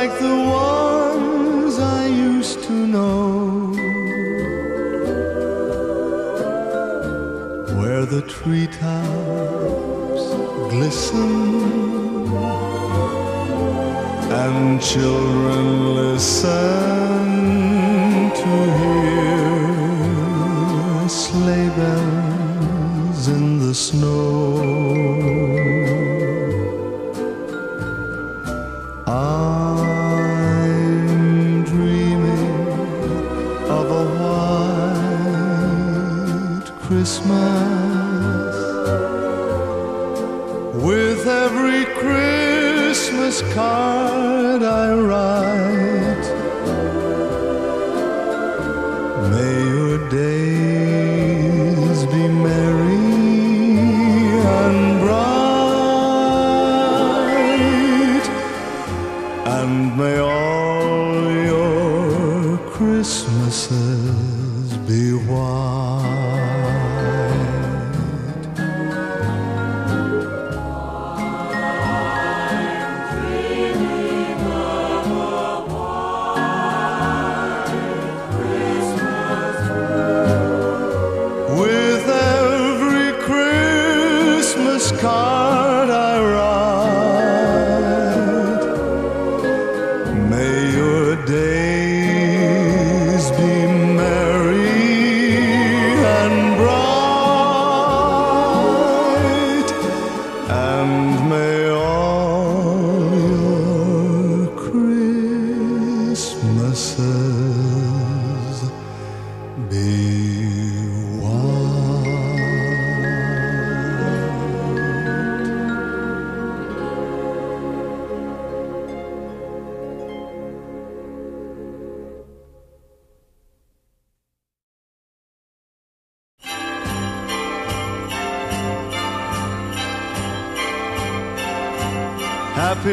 like the Christmas card I write.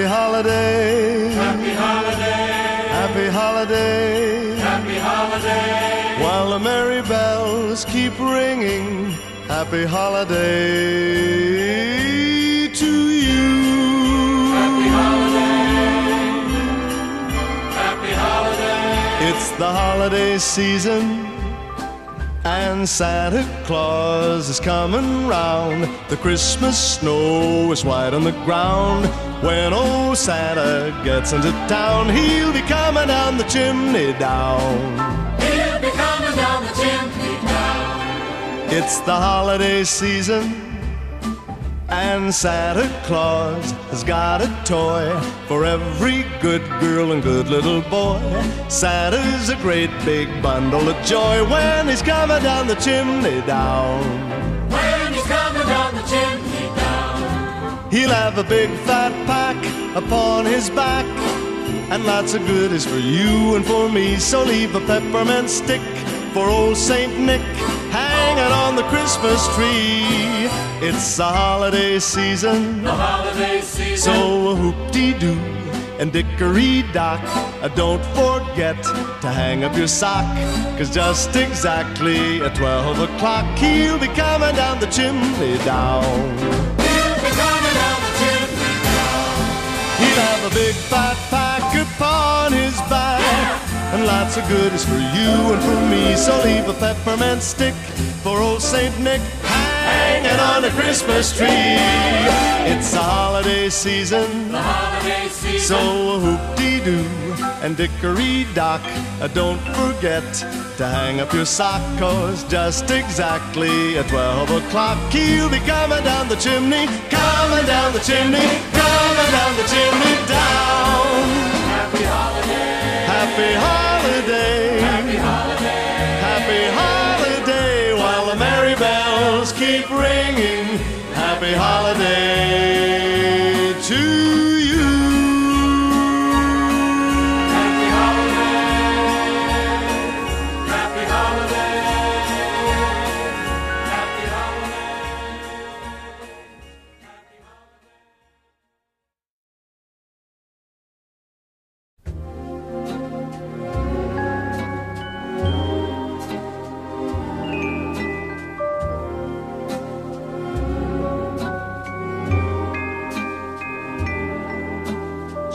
Holiday. Happy holiday, Happy holiday. happy holiday, While the merry bells keep ringing. Happy holiday to you. happy holiday, happy holiday, It's the holiday season. And Santa Claus is coming round. The Christmas snow is white on the ground. When old Santa gets into town, he'll be coming down the chimney down. he'll be coming down the chimney down. It's the holiday season. And Santa Claus has got a toy for every good girl and good little boy. Santa's a great big bundle of joy when he's coming down the chimney down. When he's coming down the chimney down, He'll have a big fat pack upon his back. And lots of goodies for you and for me. So leave a peppermint stick for old Saint Nick hanging on the Christmas tree. It's the holiday season. the holiday season, So a hoop-dee-doo and dickory-dock uh, Don't forget to hang up your sock Cause just exactly at 12 o'clock He'll be coming down the chimney down a big fat pack upon his back. And lots of goodies for you and for me So leave a peppermint stick for old Saint Nick Hanging on the Christmas tree. It's the holiday season. The holiday season, So a hoop-dee-doo and dickory-dock uh, Don't forget to hang up your sock Cause just exactly at 12 o'clock He'll be coming down the chimney Coming down the chimney Coming down the chimney down. Happy holiday, Happy holiday Happy holiday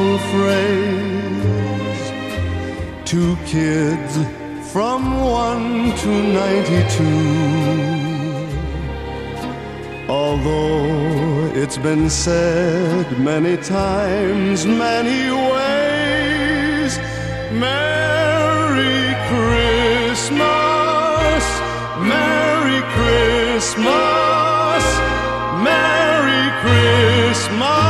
Simple phrase to kids from 1 to 92. Although it's been said many times, many ways, Merry Christmas, Merry Christmas, Merry Christmas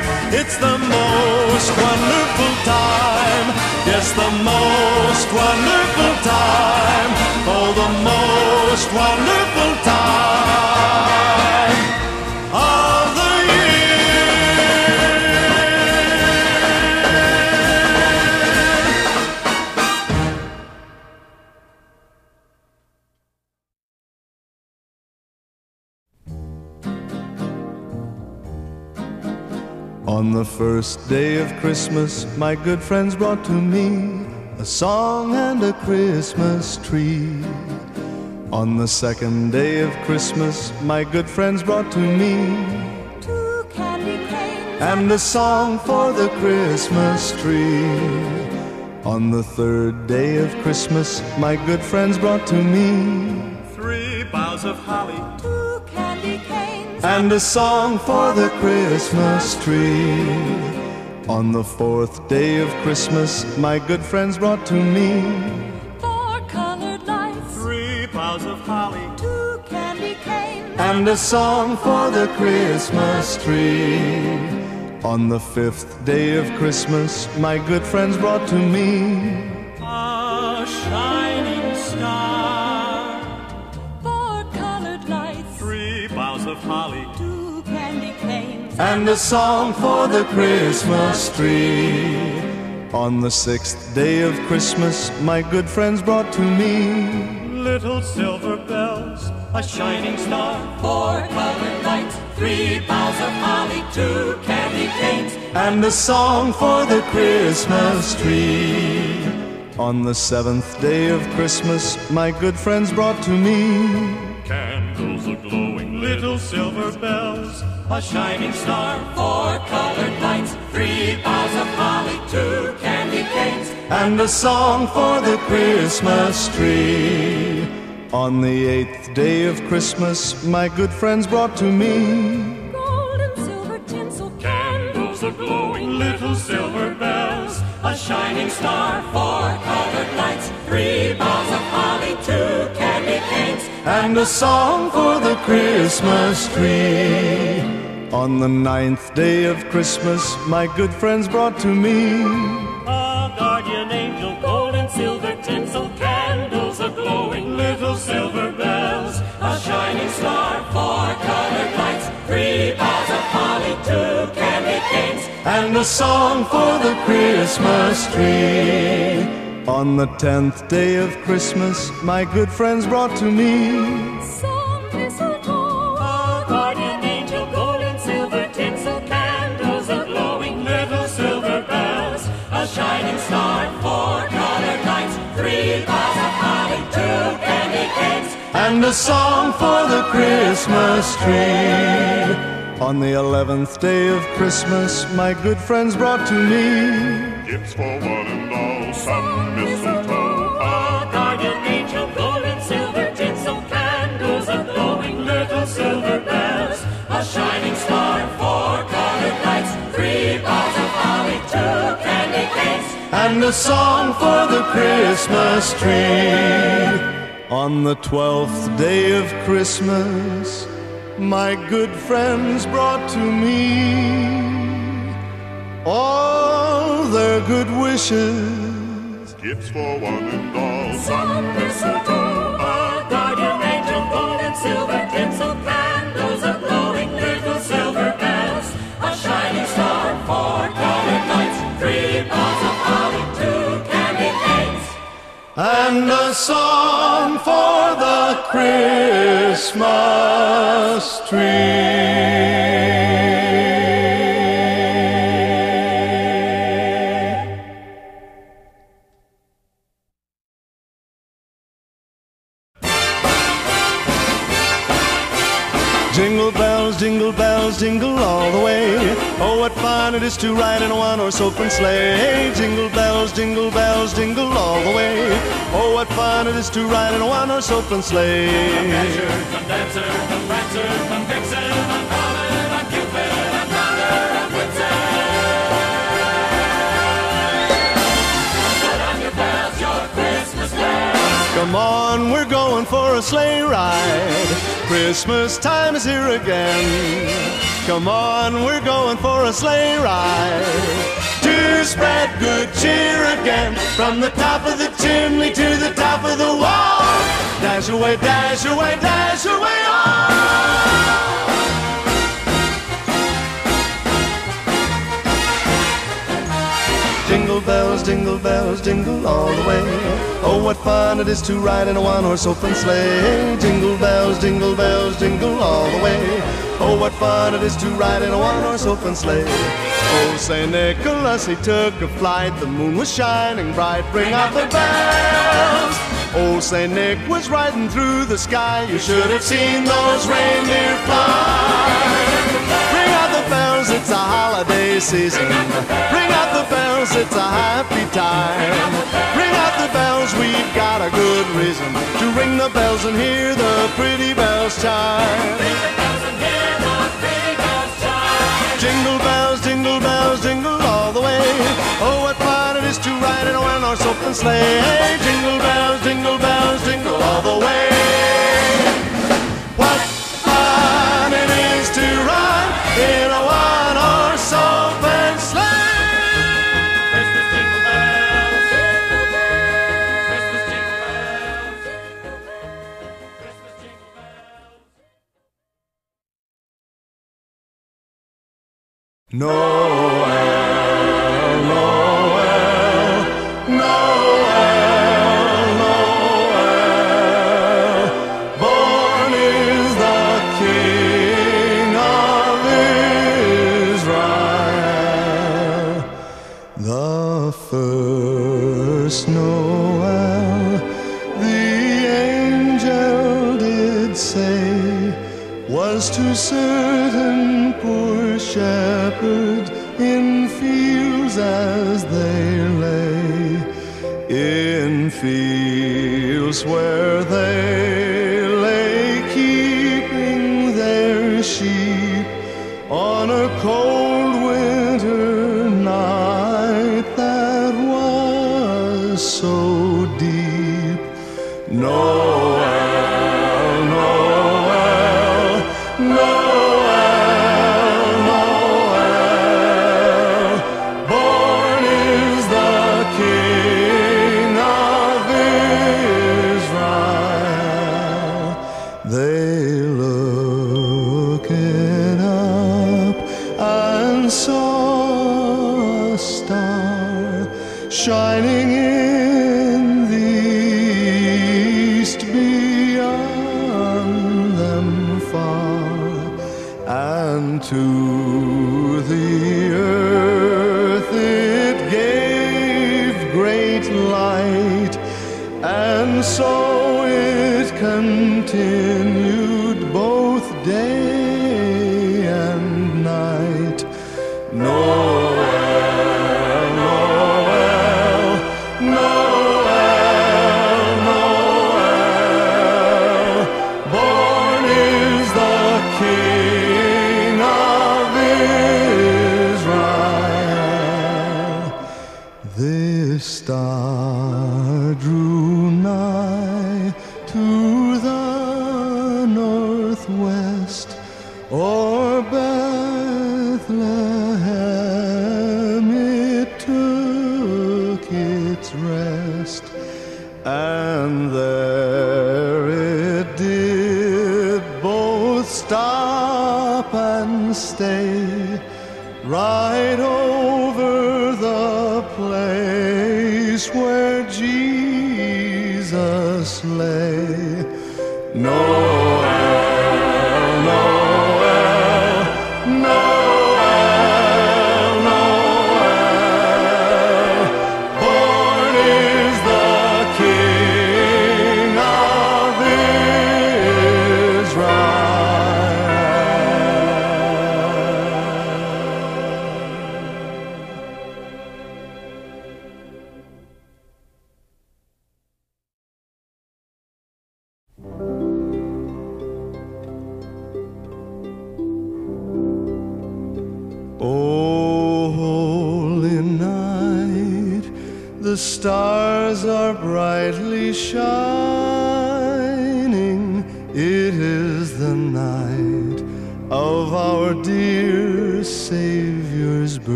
It's the most wonderful time. Yes, the most wonderful time. Oh, the most wonderful time of On the first day of Christmas, my good friends brought to me a song and a Christmas tree. On the second day of Christmas, my good friends brought to me Two candy canes and a song for the Christmas tree. On the third day of Christmas, my good friends brought to me Three boughs of holly, two candy canes and a song for the Christmas tree. On the fourth day of Christmas, my good friends brought to me four colored lights three boughs of holly, two candy canes and a song for the Christmas tree. On the fifth day of Christmas, my good friends brought to me and a song for the Christmas tree. On the sixth day of Christmas, my good friends brought to me little silver bells, a shining star. four colored lights three boughs of holly two candy canes and a song for the Christmas tree. On the seventh day of Christmas, my good friends brought to me Candles a glowing, little silver bells, a shining star. four colored lights three boughs of holly two candy canes and a song for the Christmas tree. On the eighth day of Christmas, my good friends brought to me gold and silver tinsel Candles a glowing, little silver bells, a shining star. four colored lights three boughs of holly two candy canes and a song for the Christmas tree. On the ninth day of Christmas, my good friends brought to me A guardian angel, gold and silver tinsel, candles a glowing, little silver bells, a shining star. four colored lights three boughs of holly two candy canes and a song for the Christmas tree. On the tenth day of Christmas, my good friends brought to me and a song for the Christmas tree. On the eleventh day of Christmas, my good friends brought to me Gifts for one and all, some mistletoe. A guardian angel, gold and silver tinsel, candles a glowing, little silver bells, a shining star. four colored lights three boughs of holly two candy canes and a song for the Christmas tree. On the twelfth day of Christmas, my good friends brought to me all their good wishes. Gifts for one and all, some mistletoe A guardian angel, gold and silver and a song for the Christmas tree. Jingle bells, jingle bells, jingle all the way. Oh, what fun it is to ride in a one-horse open sleigh. Jingle bells, jingle bells, jingle all the way. Oh, what fun it is to ride in a one-horse open sleigh. Come dancer, come prancer, come vixen, come comet, come cupid, come donder, come blitzen. Put on your bells, your Christmas bells. Come on, we're going for a sleigh ride. Christmas time is here again. Come on, we're going for a sleigh ride. To spread good cheer again. From the top of the chimney to the top of the wall. Dash away, dash away, dash away on. Bells, jingle bells, jingle all the way. Oh, what fun it is to ride in a one horse open sleigh. Jingle bells, jingle bells, jingle all the way. Oh, what fun it is to ride in a one-horse open sleigh. Oh, St. Nicholas, he took a flight. The moon was shining bright. Bring out the bells. Oh, St. Nick was riding through the sky. You should have seen those reindeer fly. Holiday season. Bring out the bells, it's a happy time. Bring out the bells, we've got a good reason to ring the bells and hear the pretty bells chime. Jingle bells, jingle bells, jingle all the way. Oh, what fun it is to ride in a one-horse open sleigh. Hey, jingle bells, jingle bells, jingle all the way. Noel, to certain poor shepherds in fields as they lay, in fields where they continued the place where Jesus lay.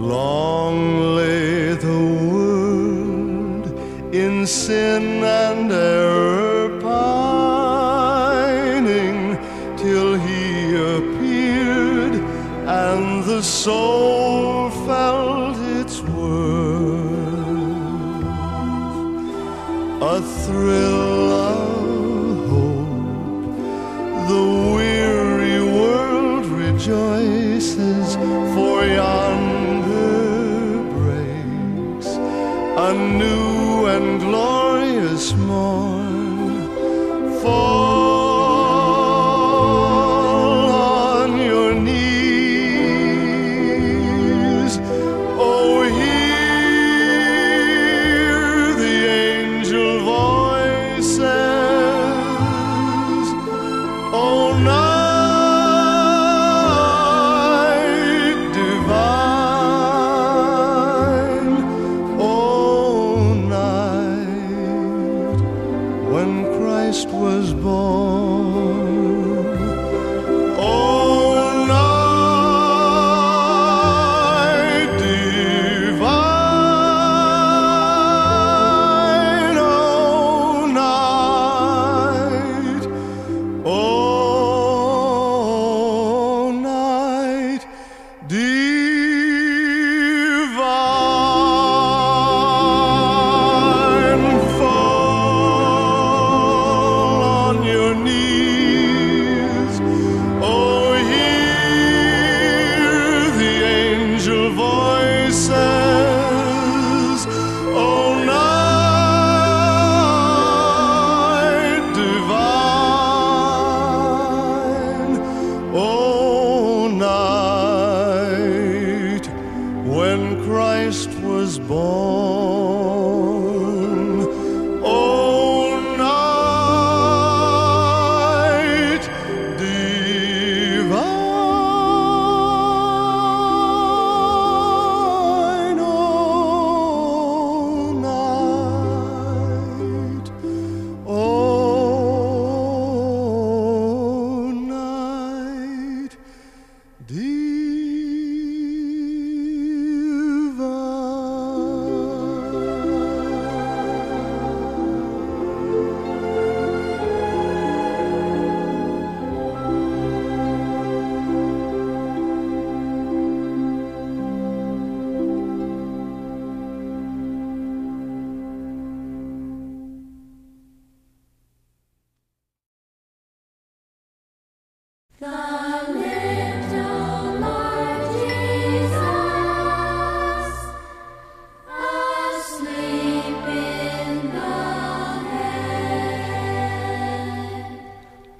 Long lay the world in sin and error pining till he appeared and the soul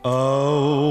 Oh.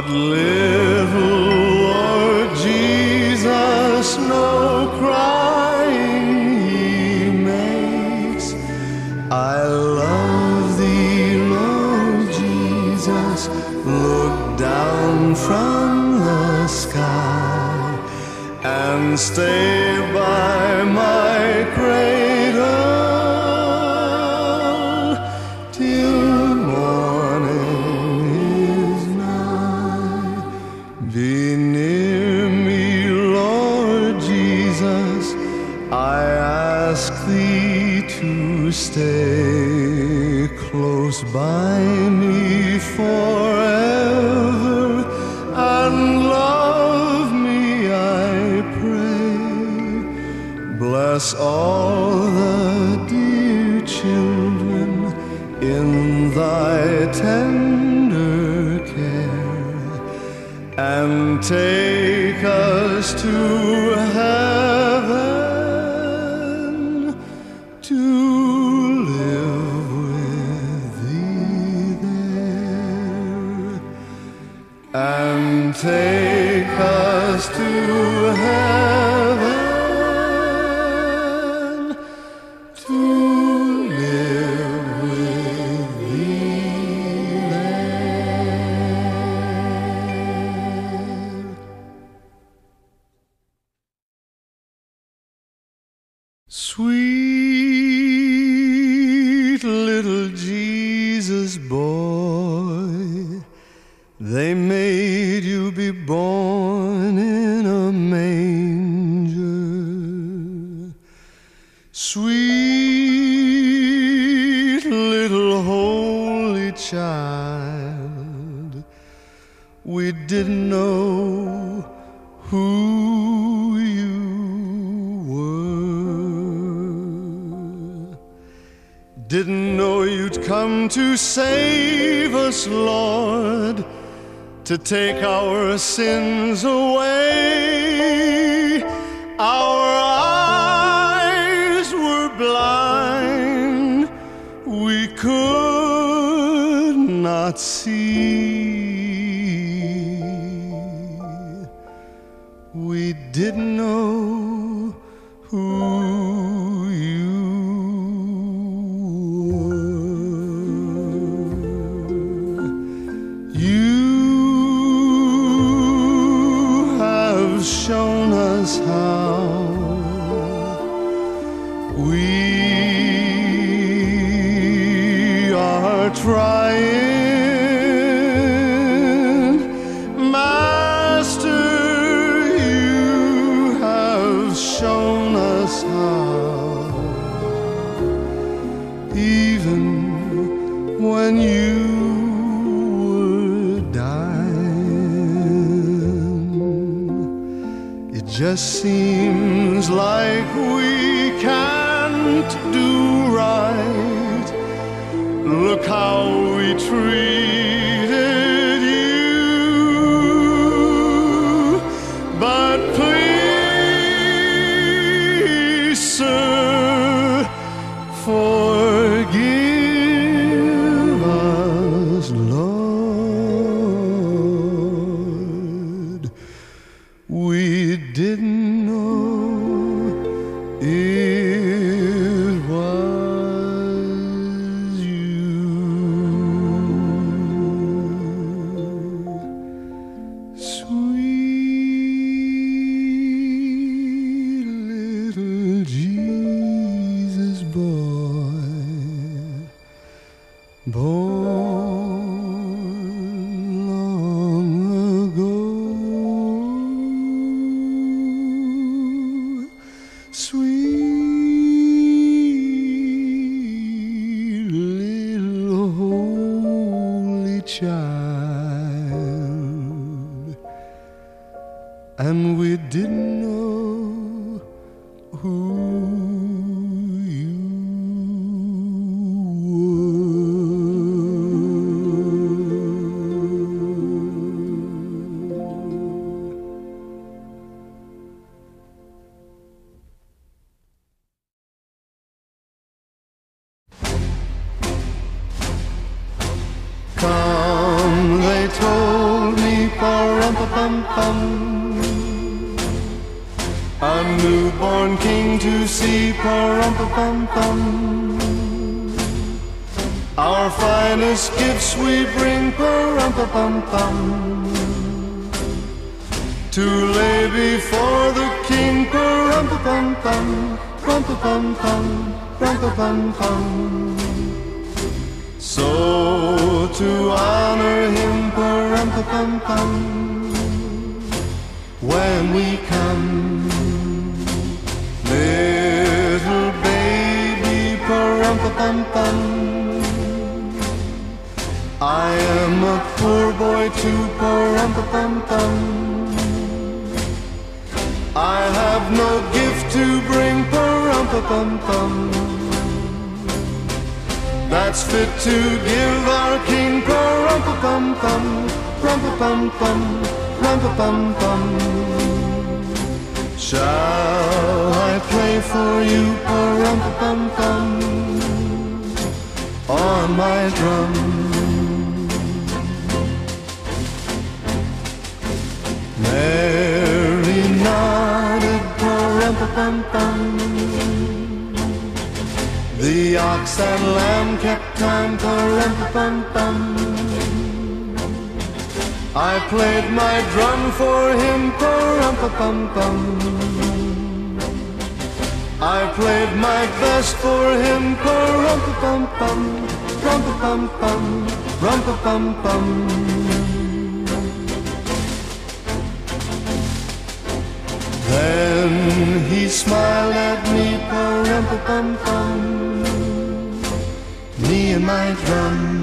But little Lord Jesus, no crying he makes. I love thee, Lord Jesus, look down from the sky and stay. to have. Didn't know you'd come to save us, Lord, to take our sins away. Our eyes were blind, we could not see. Even when you were dying, it just seems like we can't do right. Look how we treated To lay before the king, pa-rum-pa-pum-pum, rum-pa-pum-pum, rum-pa-pum-pum. So to honor him, pum pum pum, when we come, little baby, pum pum pum. I am a poor boy too, poor pum pum pum. I have no gift to bring, pum pum pum that's fit to give our king pum pum pum pum pum pum pum Shall I play for you pum pum pum on my drum? Mary nodded, parum-pa-pum-pum. The ox and lamb kept time, parum-pa-pum-pum. I played my drum for him, parum-pa-pum-pum. I played my best for him, parum-pa-pum-pum, rum-pa-pum-pum, rum-pa-pum-pum. Then he smiled at me, pa-rum-pa-pum-pum, me and my drum.